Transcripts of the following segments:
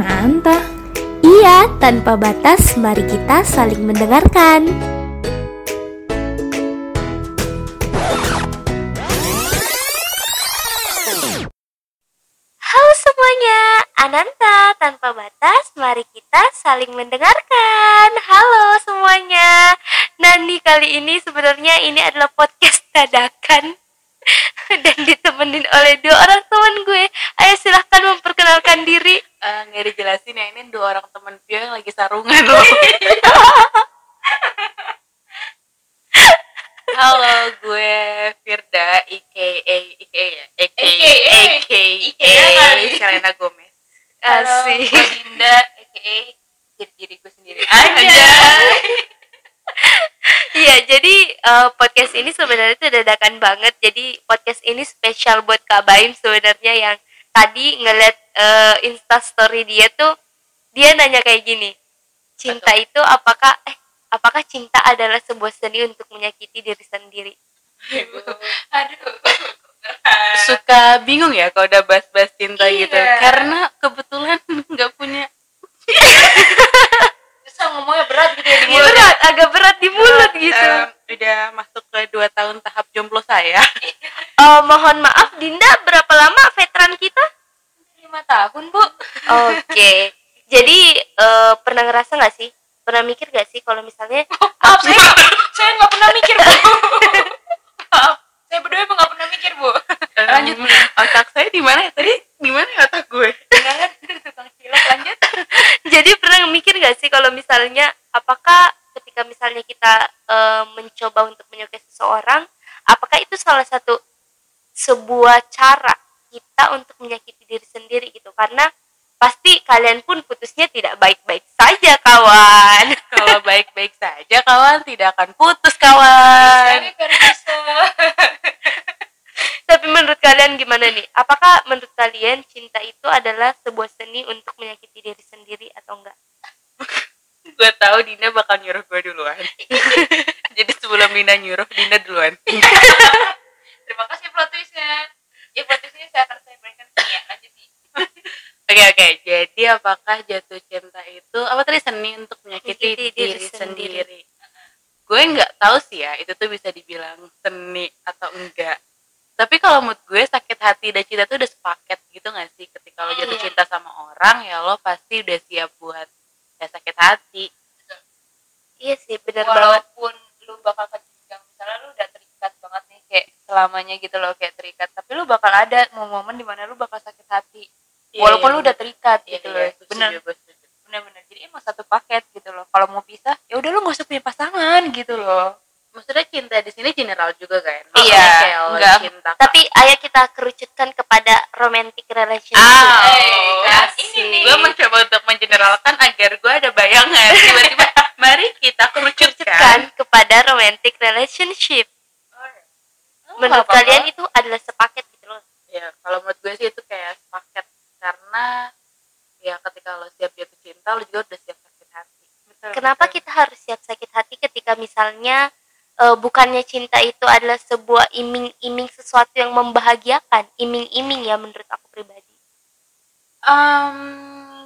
Anta. Iya, tanpa batas, mari kita saling mendengarkan. Halo semuanya, Ananta tanpa batas, mari kita saling mendengarkan. Halo semuanya. Nani kali ini sebenarnya ini adalah podcast dadakan dan ditemenin oleh dua orang teman gue. Ayo silahkan memperkenalkan diri. Eh, nggak dijelasin ya ini dua orang teman Pio yang lagi sarungan loh. Halo, gue Firda, aka aka ya, aka aka kali. Selena Gomez. Asik. Halo, gue Dinda, aka diri diri gue sendiri Aja. Iya, jadi eh, podcast ini sebenarnya itu dadakan banget. Jadi podcast ini spesial buat Kak Baim sebenarnya yang tadi ngeliat eh, Insta story dia tuh dia nanya kayak gini. Cinta itu apakah eh apakah cinta adalah sebuah seni untuk menyakiti diri sendiri? aduh Suka bingung ya kalau udah bahas-bahas cinta Iya. gitu. Karena kebetulan nggak punya susah ngomongnya berat gitu ya di mulut Berat, agak berat di mulut gitu. Em, udah masuk ke dua tahun tahap jomblo saya. Oh, mohon maaf Dinda berapa lama veteran kita? lima tahun bu Oke. Jadi eh, pernah ngerasa nggak sih? Pernah mikir gak sih kalau misalnya maaf saya saya nggak pernah mikir bu maaf saya berdua emang nggak pernah mikir bu lanjut Em, otak saya di mana ya tadi? Di mana ya otak gue? Lanjut jadi pernah mikir gak sih kalau misalnya apakah ketika misalnya kita eh, mencoba untuk menyukai seseorang apakah itu salah satu sebuah cara kita untuk menyakiti diri sendiri gitu karena pasti kalian pun putusnya tidak baik-baik saja kawan Kalau baik-baik saja kawan tidak akan putus kawan. Tapi menurut kalian gimana nih apakah menurut kalian cinta itu adalah sebuah seni untuk menyakiti diri sendiri atau enggak gue tahu Dina bakal nyuruh gue duluan. Jadi sebelum Dina nyuruh, Dina duluan. terima kasih plot twistnya ya plot twistnya saya akan saya berikan ya lanjut nih Oke oke. Jadi apakah jatuh cinta itu apa tadi seni untuk menyakiti diri, diri sendiri? Gue nggak tahu sih ya itu tuh bisa dibilang seni atau enggak. Tapi kalau mood gue sakit hati dan cinta tuh udah sepaket gitu gak sih? Ketika lo jatuh Iya. cinta sama orang ya lo pasti udah siap buat ya sakit hati. iya sih benar banget walaupun lu bakal ke jenjang misalnya lu udah terikat banget nih kayak selamanya gitu loh kayak terikat tapi lu bakal ada momen-momen di mana lu bakal sakit hati Iya, walaupun iya, lu udah terikat Iya, gitu iya, loh bener setuju, gue setuju. bener-bener jadi emang satu paket gitu loh kalau mau pisah ya udah lu nggak usah punya pasangan gitu loh Maksudnya cinta di sini general juga kan? Iya, enggak. cinta tapi ayo kita kerucutkan kepada romantic relationship Ah, Eh, kan ini nih. gue mencoba untuk mengeneralkan agar gue ada bayangan tiba-tiba mari kita kerucutkan kerucutkan kepada romantic relationship menurut apa-apa. kalian itu adalah sepaket gitu loh ya kalau menurut gue sih itu kayak sepaket karena ya ketika lo siap jatuh cinta lo juga udah siap sakit hati Betul, kenapa betul. kita harus siap sakit hati ketika misalnya eh, bukannya cinta itu adalah sebuah iming-iming sesuatu yang membahagiakan. Iming-iming ya menurut aku pribadi. Em,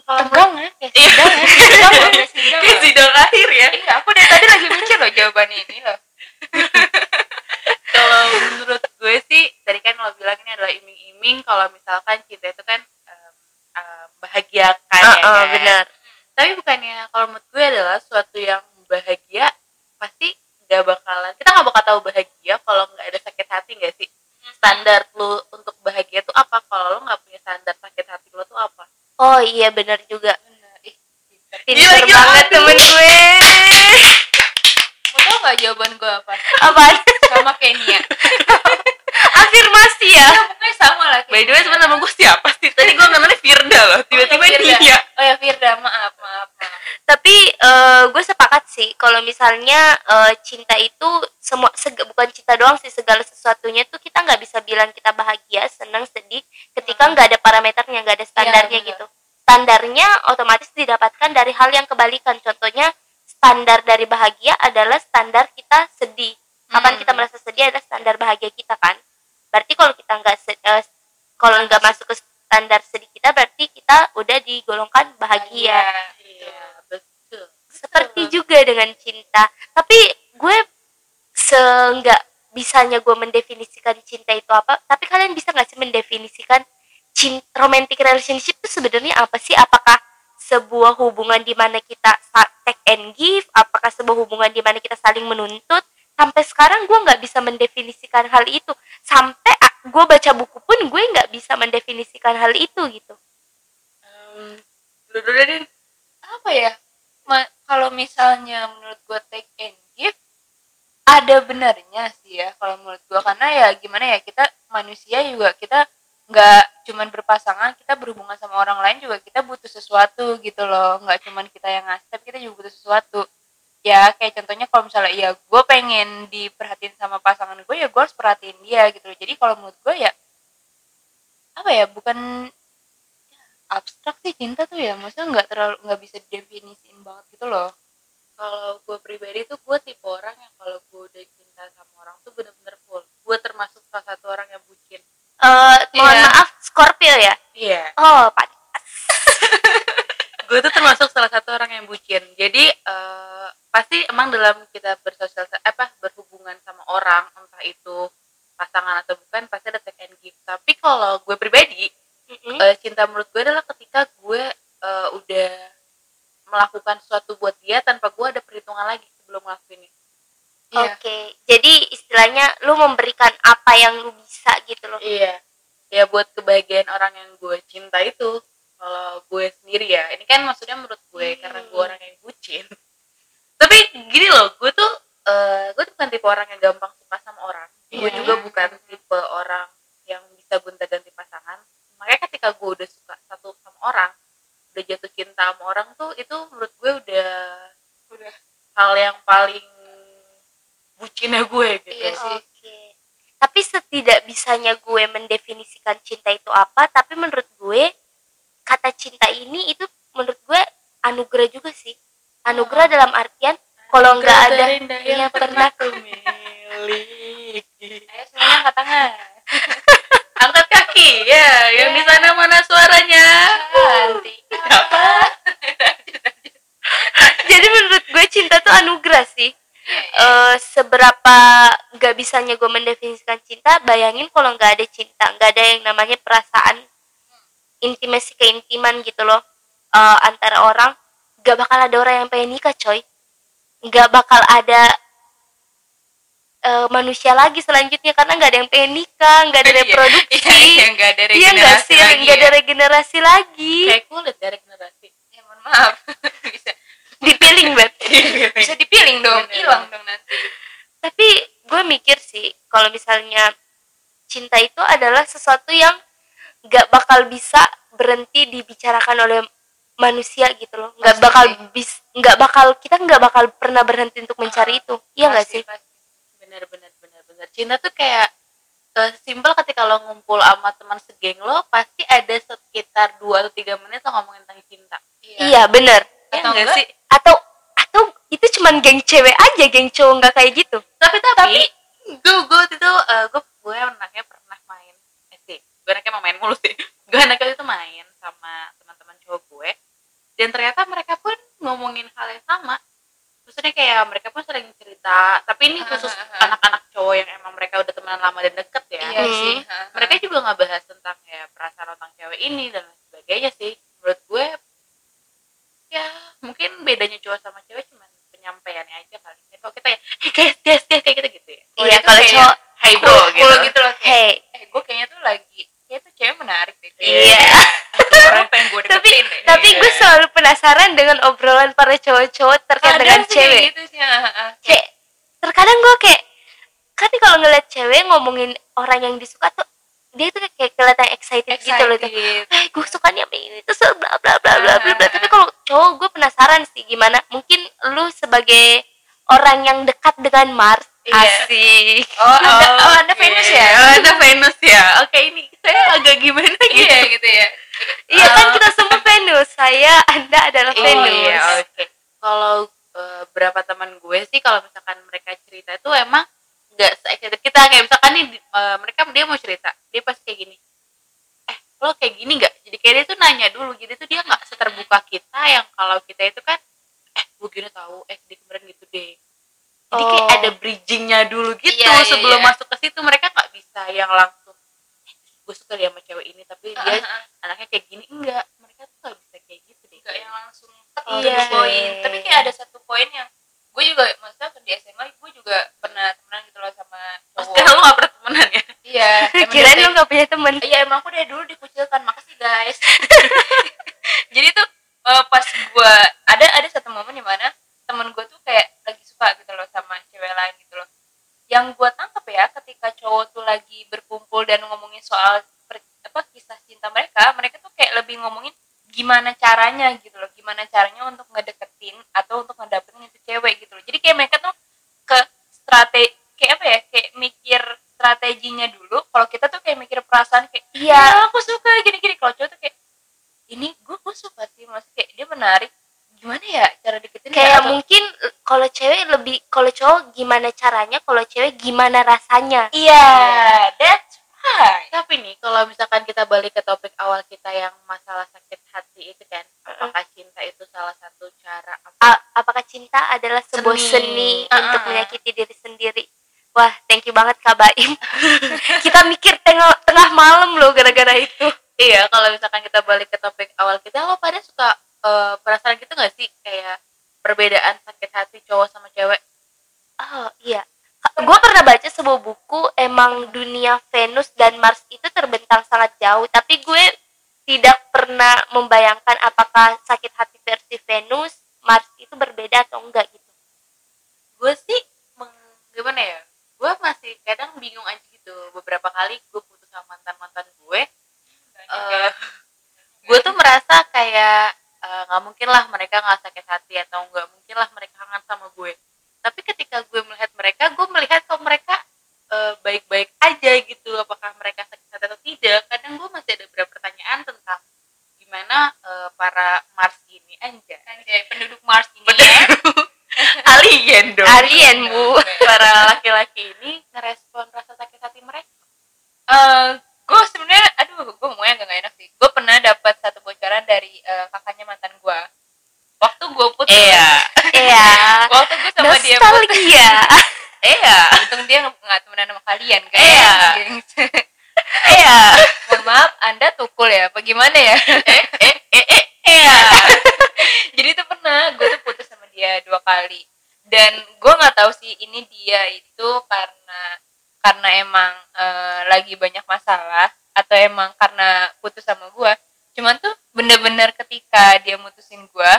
kalau tegang ya kayak Iya. sidang ya sidang loh, kayak sidang kayak loh. sidang akhir ya. Iya aku dari tadi lagi mikir loh jawaban ini loh. Kalau menurut gue sih tadi kan lo bilang ini adalah iming-iming. Kalau misalkan cinta itu kan em, em, bahagiakan ya Ah, ah, kan. benar. Tapi bukannya kalau menurut gue adalah suatu yang bahagia pasti nggak bakalan kita nggak bakal tahu bahagia kalau nggak ada sakit hati nggak sih? Standar lu untuk bahagia tuh apa? Kalau lo nggak punya standar sakit hati lo tuh apa? Oh iya benar juga. Ih pinter Gila, gila, banget aduh. temen gue. Mau tau gak jawaban gue apa? Apa sama Kenia afirmasi ya? Pokoknya sama lah by the way sebenarnya nama gue siapa sih? Tadi gue namanya Firda loh tiba-tiba Oh, ya, dia. Oh ya Firda. Maaf maaf maaf. Tapi eh, gue sepakat sih kalau misalnya eh, cinta itu semua seg- bukan cinta doang sih segala sesuatunya tuh kita nggak bisa bilang kita bahagia senang sedih ketika nggak ada parameternya nggak ada standarnya benar. gitu. Standarnya otomatis didapatkan dari hal yang kebalikan. Contohnya standar dari bahagia adalah standar kita sedih. Kapan Hmm. kita merasa sedih adalah standar bahagia kita kan? Berarti kalau kita nggak eh, kalau nggak masuk ke standar sedih kita berarti berarti kita udah digolongkan bahagia. Iya betul. Seperti juga dengan cinta. Tapi gue seenggak bisanya gue mendefinisikan cinta itu apa tapi kalian bisa nggak sih mendefinisikan cinta romantic relationship itu sebenarnya apa sih? Apakah sebuah hubungan di mana kita take and give? Apakah sebuah hubungan di mana kita saling menuntut? Sampai sekarang gue nggak bisa mendefinisikan hal itu. Sampai gue baca buku pun gue nggak bisa mendefinisikan hal itu gitu. Dulu deh apa ya? Ma- kalau misalnya menurut gue take and give ada benernya sih ya kalau menurut gue karena ya gimana ya kita manusia juga kita nggak cuman berpasangan kita berhubungan sama orang lain juga kita butuh sesuatu gitu loh. Nggak cuman kita yang ngasih tapi kita juga butuh sesuatu. Ya kayak contohnya kalau misalnya ya gue pengen diperhatiin sama pasangan gue ya gue harus perhatiin dia gitu loh. Jadi kalau menurut gue ya apa ya bukan abstrak sih cinta tuh ya. Maksudnya nggak terlalu nggak bisa definisiin banget gitu loh kalau gue pribadi tuh gue tipe orang yang kalau gue udah cinta sama orang tuh bener-bener full. Gue termasuk salah satu orang yang bucin. Eh mohon Iya. maaf Scorpio ya? Iya. Oh pak. Gue tuh termasuk salah satu orang yang bucin. Jadi eh, pasti emang dalam kita bersosial apa berhubungan sama orang entah itu pasangan atau bukan pasti ada take and give. Tapi kalau gue pribadi Mm-mm. eh, cinta menurut gue adalah ketika gue eh, udah melakukan sesuatu buat dia tanpa gue ada perhitungan lagi sebelum ngelakuinnya Iya. Oke, jadi istilahnya lu memberikan apa yang lu bisa gitu loh. iya ya buat kebahagiaan orang yang gue cinta itu kalau gue sendiri ya ini kan maksudnya menurut gue karena gue orang yang bucin tapi gini loh gue tuh eh, gue tuh bukan tipe orang yang gampang suka sama orang gue Iya. juga bukan tipe orang yang bisa gonta-ganti pasangan makanya ketika gue udah suka satu sama orang udah jatuh cinta sama orang tuh itu menurut gue udah udah hal yang paling bucinnya gue gitu Iya sih. Oke. Tapi setidak bisanya gue mendefinisikan cinta itu apa, tapi menurut gue kata cinta ini itu menurut gue anugerah juga sih. Anugerah dalam artian kalau nggak ada yang pernah ku miliki ayo semuanya angkat tangan angkat kaki. Ya yang di sana mana suaranya? Cantik. Apa jadi menurut gue cinta tuh anugerah sih. Eh, seberapa nggak bisanya gue mendefinisikan cinta, bayangin kalau nggak ada cinta, nggak ada yang namanya perasaan intimasi keintiman gitu loh eh, antara orang, nggak bakal ada orang yang pengen nikah coy, nggak bakal ada eh, manusia lagi selanjutnya karena nggak ada yang pengen nikah, nggak ada reproduksi, iya nggak ada iya nggak regenerasi sih, lagi nggak ada ya. regenerasi lagi, kayak kulit dari generasi ya mohon maaf. Bisa. Dipiling bet. bisa dipiling dong. Hilang dong nanti. Tapi gue mikir sih kalau misalnya cinta itu adalah sesuatu yang gak bakal bisa berhenti dibicarakan oleh manusia gitu loh. Nggak bakal bis nggak bakal kita nggak bakal pernah berhenti untuk mencari itu. Iya nggak sih? pasti. Bener bener bener bener. Cinta tuh kayak eh, simpel ketika lo ngumpul sama teman segeng lo pasti ada sekitar dua atau tiga menit lo ngomongin tentang cinta. Iya. Bener. Iya Atau nggak enggak? sih? atau atau itu cuman geng cewek aja geng cowok nggak kayak gitu. Tapi tapi gue gue waktu itu eh, gue gue anaknya pernah main eh sih gue anaknya mau main mulu sih. Gue anaknya itu main sama teman-teman cowok gue. Dan ternyata mereka pun ngomongin hal yang sama. Maksudnya kayak mereka pun sering cerita tapi ini khusus anak-anak cowok yang emang mereka udah temenan lama dan deket ya. Iya Hmm. sih mereka juga nggak bahas tentang ya perasaan tentang cewek ini dan lain sebagainya sih. Menurut gue ya mungkin bedanya cowok sama cewek cuma penyampaiannya aja kali. Ya kalau kita ya hey guys guys guys kayak gitu gitu ya iya itu kalau cowok hey cool, bro cool gitu. gitu loh kayak hey. Eh gue kayaknya tuh lagi kayak tuh cewek menarik deh Iya. orang pengen gue tapi deh tapi Iya. gue selalu penasaran dengan obrolan para cowok-cowok terkait Kadang dengan sih cewek. gitu sih kayak terkadang gue kayak kan kalau ngeliat cewek ngomongin orang yang disuka tuh dia tuh kayak kelihatan excited, gitu loh tuh. Excited. eh gue sukanya sama ini terus bla bla bla bla bla bla. Tapi kalau cowok gue penasaran sih gimana mungkin lu sebagai orang yang dekat dengan Mars Iya. asik. Oh anda oh anda Oke. Venus ya? Oh anda Venus ya? Oke ini saya agak gimana gitu iya gitu. ya. Iya kan kita semua Venus saya anda adalah Oh, Venus iya, oke. Kalau eh, berapa teman gue sih kalau misalkan mereka cerita itu emang nggak se-excited kita kayak misalkan nih di- eh, mereka dia mau cerita dia pasti kayak gini eh lo kayak gini nggak jadi kayak dia tuh nanya dulu jadi tuh dia nggak seterbuka kita yang kalau kita itu kan eh gue gini tahu eh dia kemarin gitu deh jadi kayak Oh. ada bridgingnya dulu gitu Iya, iya, sebelum iya. masuk ke situ mereka nggak bisa yang langsung eh, gue suka dia sama cewek ini tapi dia Heeh. anaknya kayak gini enggak mereka tuh nggak bisa kayak gitu deh nggak yang langsung Oh, iya. iya. poin. Tapi kayak ada satu poin yang gue juga maksudnya di SMA gue juga pernah temenan gitu loh sama cowok. Lo gak pernah temenan ya? Iya kirain lu gak punya temen. Iya emang aku dari dulu dikucilkan. Makasih guys. Jadi tuh eh, pas gue ada ada satu momen di mana temen gue tuh kayak lagi suka gitu loh sama cewek lain gitu loh. Yang gue tangkap ya ketika cowok tuh lagi berkumpul dan ngomongin soal per- apa kisah cinta mereka mereka tuh kayak lebih ngomongin gimana caranya gitu loh gimana caranya untuk ngedeketin atau untuk ngedapetin itu cewek gitu loh jadi kayak mereka tuh ke strategi kayak apa ya kayak mikir strateginya dulu kalau kita tuh kayak mikir perasaan kayak Iya. "Ya, aku suka gini-gini kalau cowok tuh kayak ini gue gue suka sih maksudnya kayak dia menarik gimana ya cara deketin kayak mungkin kalau cewek lebih kalau cowok gimana caranya kalau cewek gimana rasanya? Iya that's right tapi nih kalau misalkan kita balik ke topik awal kita yang masalah sakit hati itu kan apakah cinta itu salah satu cara apa? Apakah cinta adalah sebuah Seni. seni, Ah, untuk ah. menyakiti diri sendiri? Wah thank you banget kak Baim. Kita mikir tengah tengah malam loh gara-gara itu. Iya kalau misalkan kita balik ke topik awal kita lo pada suka eh, perasaan gitu gak sih? Kayak perbedaan sakit hati cowok sama cewek oh iya. Gue pernah baca sebuah buku emang dunia Venus dan Mars itu terbentang sangat jauh tapi gue tidak pernah membayangkan apakah sakit hati versi Venus Mars itu berbeda atau enggak gitu. Gue sih meng- gimana ya? Gue masih kadang bingung aja gitu. Beberapa kali gue putus sama mantan mantan gue eh, gue tuh merasa kayak eh, nggak mungkin lah mereka nggak sakit hati atau nggak mungkin lah mereka kangen sama gue mereka gue melihat kok mereka eh, baik-baik aja gitu apakah mereka sakit hati atau tidak. Kadang gue masih ada beberapa pertanyaan tentang gimana eh, para Mars ini. Aja Anjay, penduduk Mars ini ya. Alien dong. Alien bu. Para laki-laki ini ngerespon rasa sakit hati mereka. Eh, gue sebenarnya aduh gue ngomongnya agak gak enak sih. Gue pernah dapat satu bocoran dari eh, kakaknya mantan gue waktu gue putus. Iya. Waktu gue sama dia putus nostalgia iya untung dia nggak nggak temenan sama kalian kan Iya. iya. Mohon maaf anda tukul ya apa gimana ya? Eh eh eh eh iya. Jadi itu pernah gue tuh putus sama dia dua kali. Dan gue nggak tahu sih ini dia itu karena karena emang eh, lagi banyak masalah atau emang karena putus sama gue cuman tuh bener-bener ketika dia mutusin gue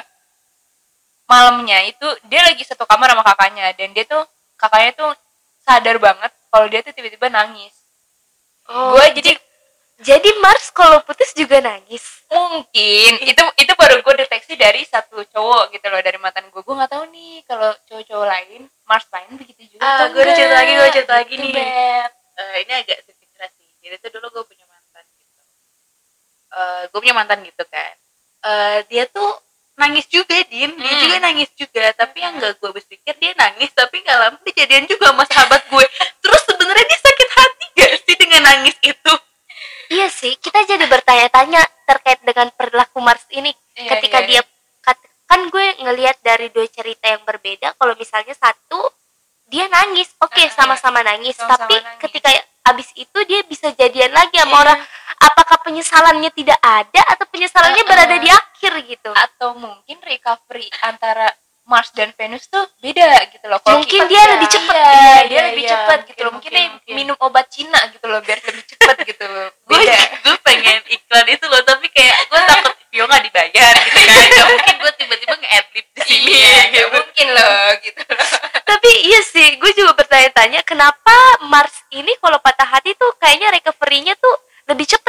malamnya itu dia lagi satu kamar sama kakaknya. Dan dia tuh kakaknya tuh sadar banget kalau dia tuh tiba-tiba nangis. Oh, gue jadi jadi Mars kalau putus juga nangis? Mungkin. Itu itu baru gue deteksi dari satu cowok gitu loh dari mantan gue gue nggak tahu nih kalau cowok-cowok lain Mars lain begitu juga Ah, gue ada cerita lagi, gue cerita lagi Gitu, nih. Eh, ini agak sedikit sih. Jadi tuh dulu gue punya mantan gitu. Eh, gue punya mantan gitu kan. Eh, dia tuh nangis juga din. Dia Hmm. juga nangis juga. Tapi yang gak gue habis pikir dia nangis tapi gak lama dia jadian juga sama sahabat gue. Terus sebenarnya dia sakit hati gak sih dengan nangis itu? Iya sih kita jadi bertanya-tanya terkait dengan perilaku Mars ini. Iya, ketika iya, dia kat- kan gue ngelihat dari dua cerita yang berbeda. Kalau misalnya satu dia nangis. Oke Ah, sama-sama nangis. Sama-sama tapi nangis. ketika abis itu dia bisa jadian lagi sama Iya. orang apakah penyesalannya tidak ada atau penyesalannya Ah, berada ah. di akhir gitu atau mungkin recovery antara Mars dan Venus tuh beda gitu loh. Mungkin dia lebih cepet. Iya, Iya, dia lebih iya, cepet gitu loh. Mungkin, mungkin, dia mungkin. minum obat Cina gitu loh biar lebih cepet gitu. gue Beda. gue pengen iklan itu loh tapi kayak gue takut Vio nggak dibayar gitu kan gak mungkin gue tiba-tiba nge-adlib di sini Iya, gitu. mungkin loh gitu. tapi iya sih gue juga bertanya-tanya kenapa Mars ini kalau patah hati tuh kayaknya recovery-nya tuh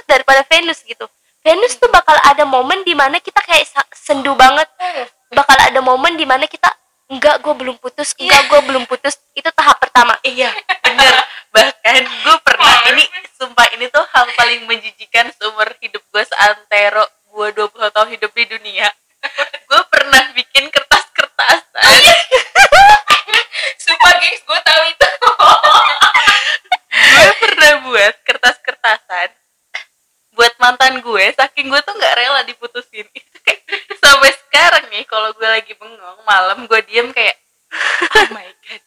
daripada Venus gitu Venus tuh bakal ada momen di mana kita kayak sendu banget bakal ada momen di mana kita enggak gue belum putus enggak gue belum putus itu tahap pertama Iya, bener. Bahkan gue pernah ini, sumpah ini tuh hal paling menjijikan seumur hidup gue seantero gue 20 tahun hidup di dunia. gue pernah bikin kertas-kertasan. Sumpah guys, gue tahu itu. Mantan gue saking gue tuh nggak rela diputusin. Itu kayak sampai sekarang nih kalau gue lagi bengong malam gue diem kayak oh my god.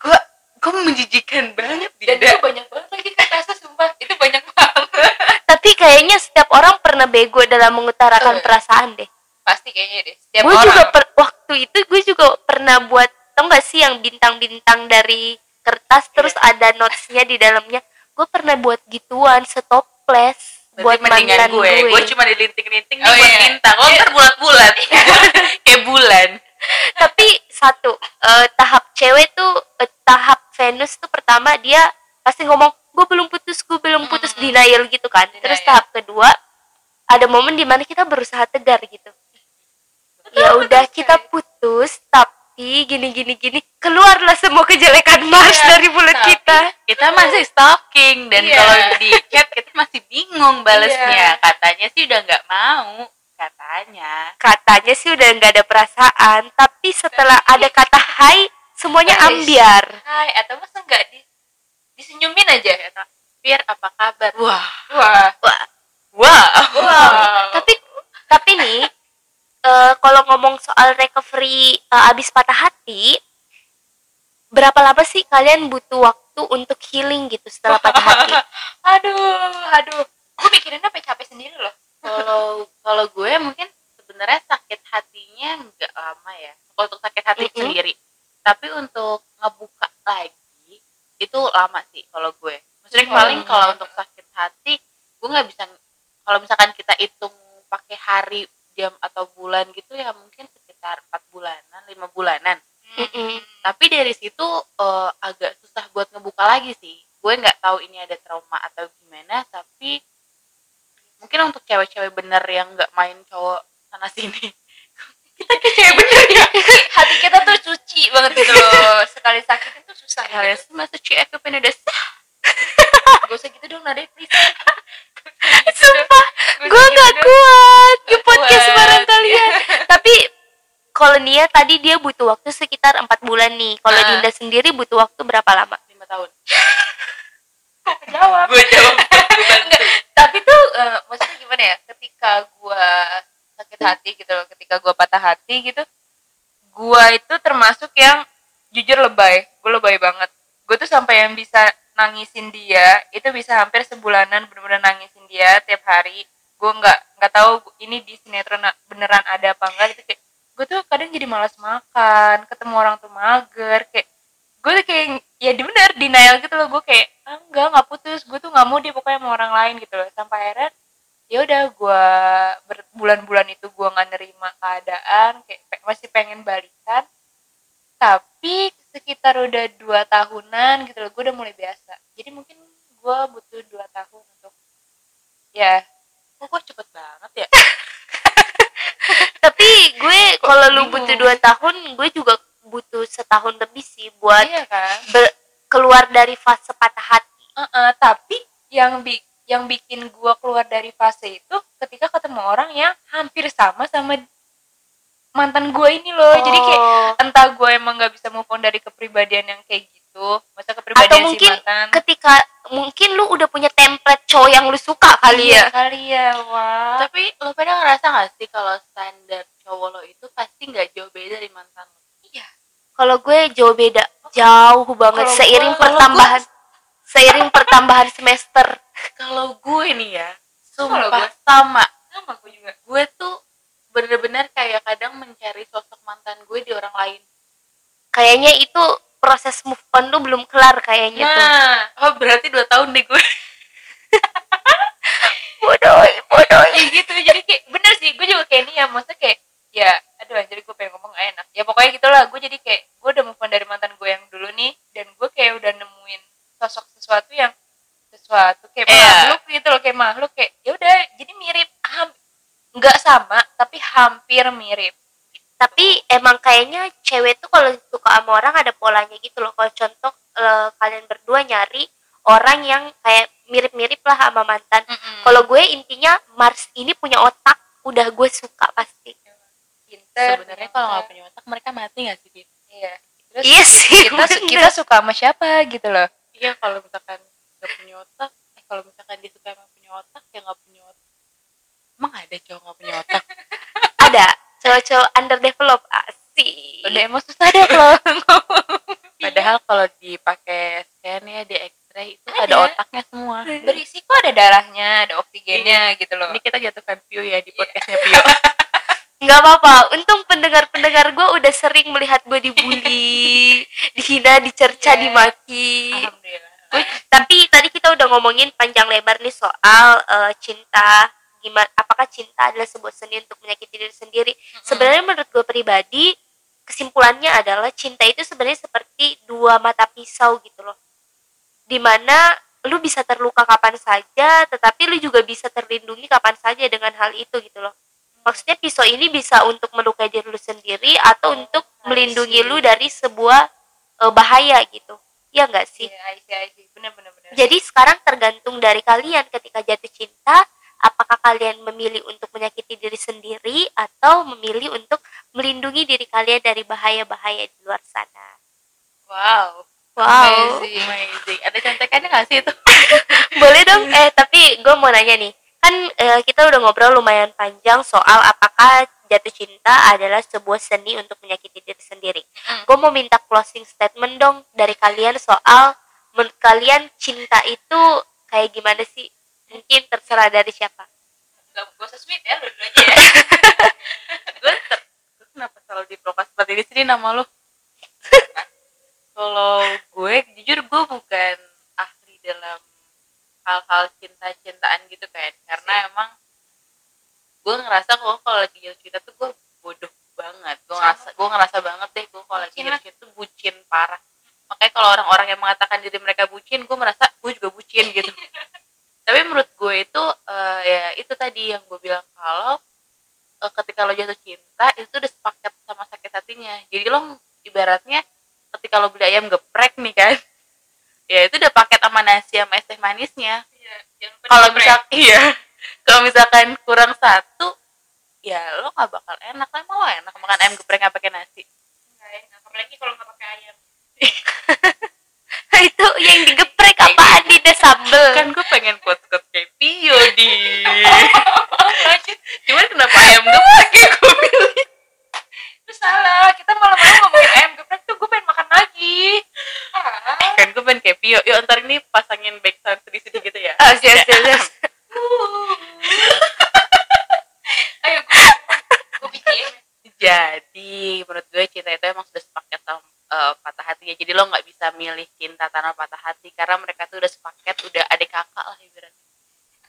Gue gue menjijikan banget dan itu banyak banget lagi kata sumpah. Itu banyak banget. Tapi kayaknya setiap orang pernah bego dalam mengutarakan Eh. perasaan deh. Pasti kayaknya deh setiap gue orang. juga per- waktu itu gue juga pernah buat tau gak sih yang bintang-bintang dari kertas terus Iya. ada notesnya di dalamnya. Gue pernah buat gituan setoples buat mendingan mantan gue. gue, gue cuma dilinting-linting nih Oh, buat iya. lo ntar bulat-bulat kayak bulan. Tapi satu eh, tahap cewek tuh eh, tahap Venus tuh pertama dia pasti ngomong gue belum putus gue belum putus Mm-mm. denial gitu kan. Terus Denial. tahap kedua ada momen di mana kita berusaha tegar gitu. Ya udah kita putus tapi gini gini gini. Keluarlah semua kejelekan Mars Iya, dari mulut kita. kita masih stalking dan Iya. kalau di chat kita masih bingung balesnya Iya. katanya sih udah nggak mau katanya. Katanya sih udah nggak ada perasaan tapi setelah ada kata hai semuanya Guys. ambiar. Hai atau masa nggak di disenyumin aja Fir apa kabar? Wah. Wah. Wah, wah. Wow. Tapi tapi nih eh, kalau ngomong soal recovery eh, abis patah hati, berapa lama sih kalian butuh waktu untuk healing gitu setelah patah hati? aduh aduh gue mikirin apa capek sendiri loh kalau kalau gue mungkin sebenarnya sakit hatinya nggak lama ya kalau untuk sakit hati Mm-mm. sendiri tapi untuk ngebuka lagi itu lama sih kalau gue maksudnya Oh. paling kalau untuk sakit hati gue nggak bisa kalau misalkan kita hitung pakai hari jam atau bulan gitu ya mungkin sekitar empat bulanan lima bulanan. Mm-mm. tapi dari situ eh, agak susah buat ngebuka lagi sih. Gue nggak tahu ini ada trauma atau gimana tapi mungkin untuk cewek-cewek bener yang nggak main cowok sana sini. Kita ke cewek bener ya? Hati kita tuh suci banget gitu sekali sakit itu susah. Kalian gitu. suci aku pengen udah sah gak usah gitu dong Nade please Sumpah, Gak gue usah nggak gitu dong. kuat di podcast kuat. bareng kalian. Tapi kalau Nia tadi dia butuh waktu sekitar empat bulan nih. Kalau Ah. Dinda sendiri butuh waktu berapa lama? lima tahun. Jawab gue jawab gue bantu. Tapi tuh eh, maksudnya gimana ya? Ketika gua sakit hati gitu loh ketika gua patah hati gitu gua itu termasuk yang jujur lebay. Gue lebay banget. Gue tuh sampai yang bisa nangisin dia itu bisa hampir sebulanan bener-bener nangisin dia tiap hari. Gue nggak nggak tahu ini di sinetron beneran ada apa enggak gitu kayak gue tuh kadang jadi malas makan ketemu orang tuh mager kayak gue tuh kayak ya bener denial gitu loh gue kayak ah, enggak nggak putus gue tuh nggak mau dia pokoknya sama orang lain gitu loh. Sampai akhirnya ya udah gue berbulan-bulan itu gue nggak nerima keadaan kayak pe- masih pengen balikan. Tapi sekitar udah dua tahunan gitu loh gue udah mulai biasa. Jadi mungkin gue butuh dua tahun untuk ya kok gue cepet banget ya Tapi gue kalau lu butuh dua tahun, gue juga butuh setahun lebih sih buat iya kan ber- keluar dari fase patah hati. Heeh, tapi yang bi yang bikin gua keluar dari fase itu ketika ketemu orang yang hampir sama sama mantan gua ini loh jadi kayak Oh. entah gue emang nggak bisa move on dari kepribadian yang kayak gitu masa atau kepribadian mungkin si mantan. ketika mungkin lu udah punya template cowok yang lu suka kali Iya. Ya. kali ya wah. Tapi lo pada ngerasa gak sih kalau standar cowok lo itu pasti nggak jauh beda dari mantan lo? Iya. Kalau gue jauh beda, jauh banget. Kalau seiring kalau pertambahan seiring pertambahan semester. kalau gue nih ya sumpah gue- sama. Sama gue juga. Gue tuh bener-bener kayak kadang mencari sosok mantan gue di orang lain. Kayaknya itu proses move on lu belum kelar kayaknya tuh. nah oh berarti dua tahun deh gue Bodoh, bodoh. ya gitu jadi kayak bener sih gue juga kayak ini ya maksudnya kayak ya aduh jadi gue pengen ngomong gak enak ya pokoknya gitulah gue jadi kayak gue udah move on dari mantan gue yang dulu nih dan gue kayak udah nemuin sosok sesuatu yang sesuatu kayak Iya. makhluk gitu loh kayak makhluk kayak ya udah jadi mirip nggak sama tapi hampir mirip Tapi emang kayaknya cewek tuh kalau suka sama orang gitu loh. Kalau contoh eh, kalian berdua nyari orang yang kayak mirip-mirip lah sama mantan. Kalau gue intinya Mars ini punya otak, udah gue suka pasti. pinter sebenarnya kalau nggak punya otak mereka mati nggak sih Dit? iya terus Iya sih. kita bener. kita suka sama siapa gitu loh iya kalau misalkan nggak punya otak eh kalau misalkan dia suka emang punya otak ya nggak punya otak emang ada cowok nggak punya otak ada cowok-cowok underdevelop asik udah emang susah deh kalau padahal kalau dipakai scan ya di X-ray itu ada, Ada. otaknya semua berisi kok ada darahnya ada oksigennya gitu loh. Ini kita jatuhkan Pio ya di podcastnya Pio nggak apa-apa. Untung pendengar-pendengar gue udah sering melihat gue dibully dihina dicerca Iya. dimaki. Alhamdulillah. Tapi tadi kita udah ngomongin panjang lebar nih soal eh, cinta. Gimana apakah cinta adalah sebuah seni untuk menyakiti diri sendiri? Sebenarnya menurut gue pribadi kesimpulannya adalah cinta itu sebenarnya seperti dua mata pisau gitu loh. Di mana lu bisa terluka kapan saja tetapi lu juga bisa terlindungi kapan saja dengan hal itu gitu loh maksudnya pisau ini bisa untuk melukai diri lu sendiri atau untuk I melindungi see. lu dari sebuah eh, bahaya gitu ya enggak sih iya I see, I see. bener bener bener jadi sekarang tergantung dari kalian ketika jatuh cinta, apakah kalian memilih untuk menyakiti diri sendiri atau memilih untuk melindungi diri kalian dari bahaya-bahaya di luar sana. wow Wow, Amazing. amazing ada contekannya nggak sih itu boleh dong. Eh tapi gue mau nanya nih, kan eh, kita udah ngobrol lumayan panjang soal apakah jatuh cinta adalah sebuah seni untuk menyakiti diri sendiri. Mm. Gue mau minta closing statement dong dari kalian soal menurut kalian cinta itu kayak gimana sih? Mungkin terserah dari siapa. Gak, gak usah sweet ya, aja ya. gue ter gue kenapa selalu diprovokasi seperti di sini nama lu kalau gue jujur gue bukan ahli dalam hal-hal cinta-cintaan gitu kan. Karena emang gue ngerasa kok kalau lagi jatuh cinta tuh gue bodoh banget. Gue ngerasa gue ngerasa banget deh gue kalau lagi jatuh cinta tuh bucin parah. Makanya kalau orang-orang yang mengatakan diri mereka bucin gue merasa gue juga bucin gitu. Tapi menurut gue itu eh, ya itu tadi yang gue bilang kalau eh, ketika lo jatuh cinta itu udah sepaket sama sakit hatinya. Jadi lo ibaratnya ketika lo beli ayam geprek nih kan ya itu udah paket sama nasi sama es teh manisnya. Kalau misal iya. Kalau misalkan kurang satu ya lo nggak bakal enak. Lah lo enak makan ayam geprek nggak pakai nasi? Apalagi kalau nggak pakai ayam. itu yang digeprek apaan di sambel. Kan gue pengen quote kayak Pio di. Cuman kenapa ayam geprek ya gue pilih? Itu salah, kita malam-malam ngomongin ayam lagi. Ah. kan gue pengen kayak Pio yuk ntar ini pasangin backsound sedih-sedih gitu ya ah siap siap siap Ayo gue, gue bikin. jadi menurut gue cinta itu emang sudah sepaket sama eh, patah hati ya jadi lo nggak bisa milih cinta tanpa patah hati karena mereka tuh udah sepaket udah adik kakak lah ibaratnya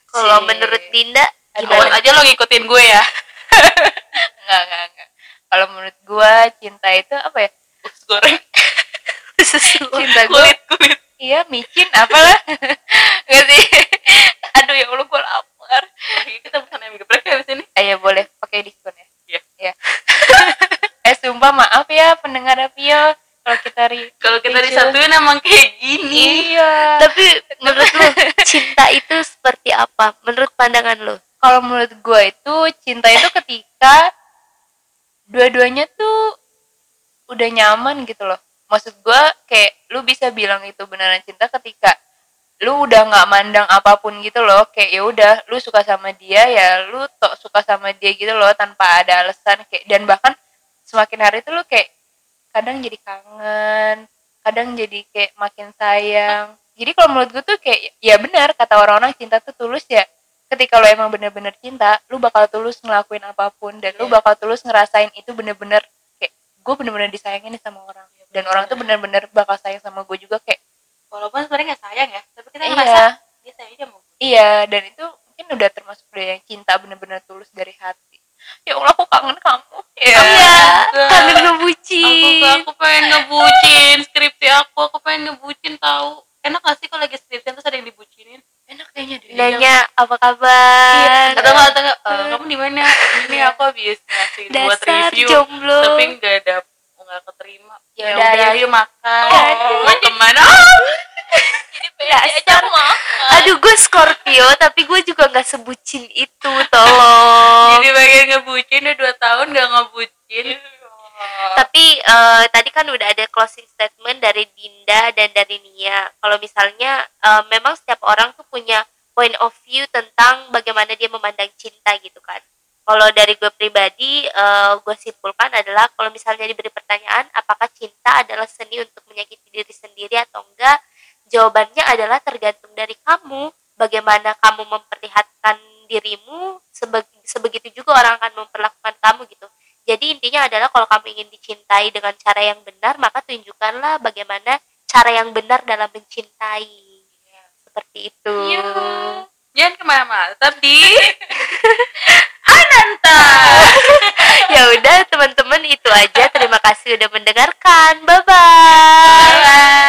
kalau menurut Dinda gimana aja lo ngikutin gue ya Enggak, enggak, enggak. Kalau menurut gue cinta itu apa ya? usus goreng Susu. Cinta gue kulit kulit iya micin apalah. Enggak sih. Aduh ya Allah gue lapar. Kita pesan ayam geprek ya abis ini Ayo boleh pakai diskon ya. Iya. Iya. eh sumpah maaf ya pendengar Apio kalau kita ri kalau kita disatuin emang kayak gini Iya. tapi menurut lu cinta itu seperti apa menurut pandangan lu kalau menurut gue itu cinta itu ketika dua-duanya tuh udah nyaman gitu loh maksud gue kayak lu bisa bilang itu beneran cinta ketika lu udah nggak mandang apa pun gitu loh. Kayak ya udah lu suka sama dia ya lu tok suka sama dia gitu loh tanpa ada alasan. Kayak dan bahkan semakin hari itu lu kayak kadang jadi kangen kadang jadi kayak makin sayang. Jadi kalau menurut gue tuh kayak ya benar kata orang-orang cinta tuh tulus ya. Ketika lo emang bener-bener cinta lu bakal tulus ngelakuin apa pun dan lu Iya. bakal tulus ngerasain itu bener-bener. Kayak gue bener-bener disayangin sama orang dan orang tuh bener-bener bakal sayang sama gue juga kayak walaupun sebenarnya nggak sayang ya tapi kita iya. ngerasa dia sayang aja mau iya dan itu mungkin udah termasuk dari yang cinta bener-bener tulus dari hati. Ya Allah aku kangen kamu. Ya iya. Enggak. kangen aku ngebucin aku pengen ngebucin skripsi aku aku pengen ngebucin tahu. Enak gak sih kalau lagi skripsi terus ada yang dibucinin? Enak kayaknya deh. Nanya apa Iya, kabar? Atau nggak atau nggak, "Eh, kamu di mana? Ini aku habis ngasih buat review jomblo. tapi nggak ada nggak keterima Ya ya udah, udah ayo. ayo makan Oh. mau ke mana jadi pede aja Dasar. aku makan aduh gue Scorpio tapi gue juga nggak sebucin itu tolong. Jadi bagian ngebucin udah dua tahun nggak ngebucin. Tapi eh, tadi kan udah ada closing statement dari Dinda dan dari Nia. Kalau misalnya eh, memang setiap orang tuh punya point of view tentang bagaimana dia memandang cinta gitu kan. Kalau dari gue pribadi uh, gue simpulkan adalah kalau misalnya diberi pertanyaan apakah cinta adalah seni untuk menyakiti diri sendiri atau enggak? Jawabannya adalah tergantung dari kamu bagaimana kamu memperlihatkan dirimu sebegitu juga orang akan memperlakukan kamu gitu. Jadi intinya adalah kalau kamu ingin dicintai dengan cara yang benar maka tunjukkanlah bagaimana cara yang benar dalam mencintai. Seperti itu. Ya. jangan ke mana-mana tetap di Ananta. Ya udah teman-teman itu aja. Terima kasih udah mendengarkan. Bye bye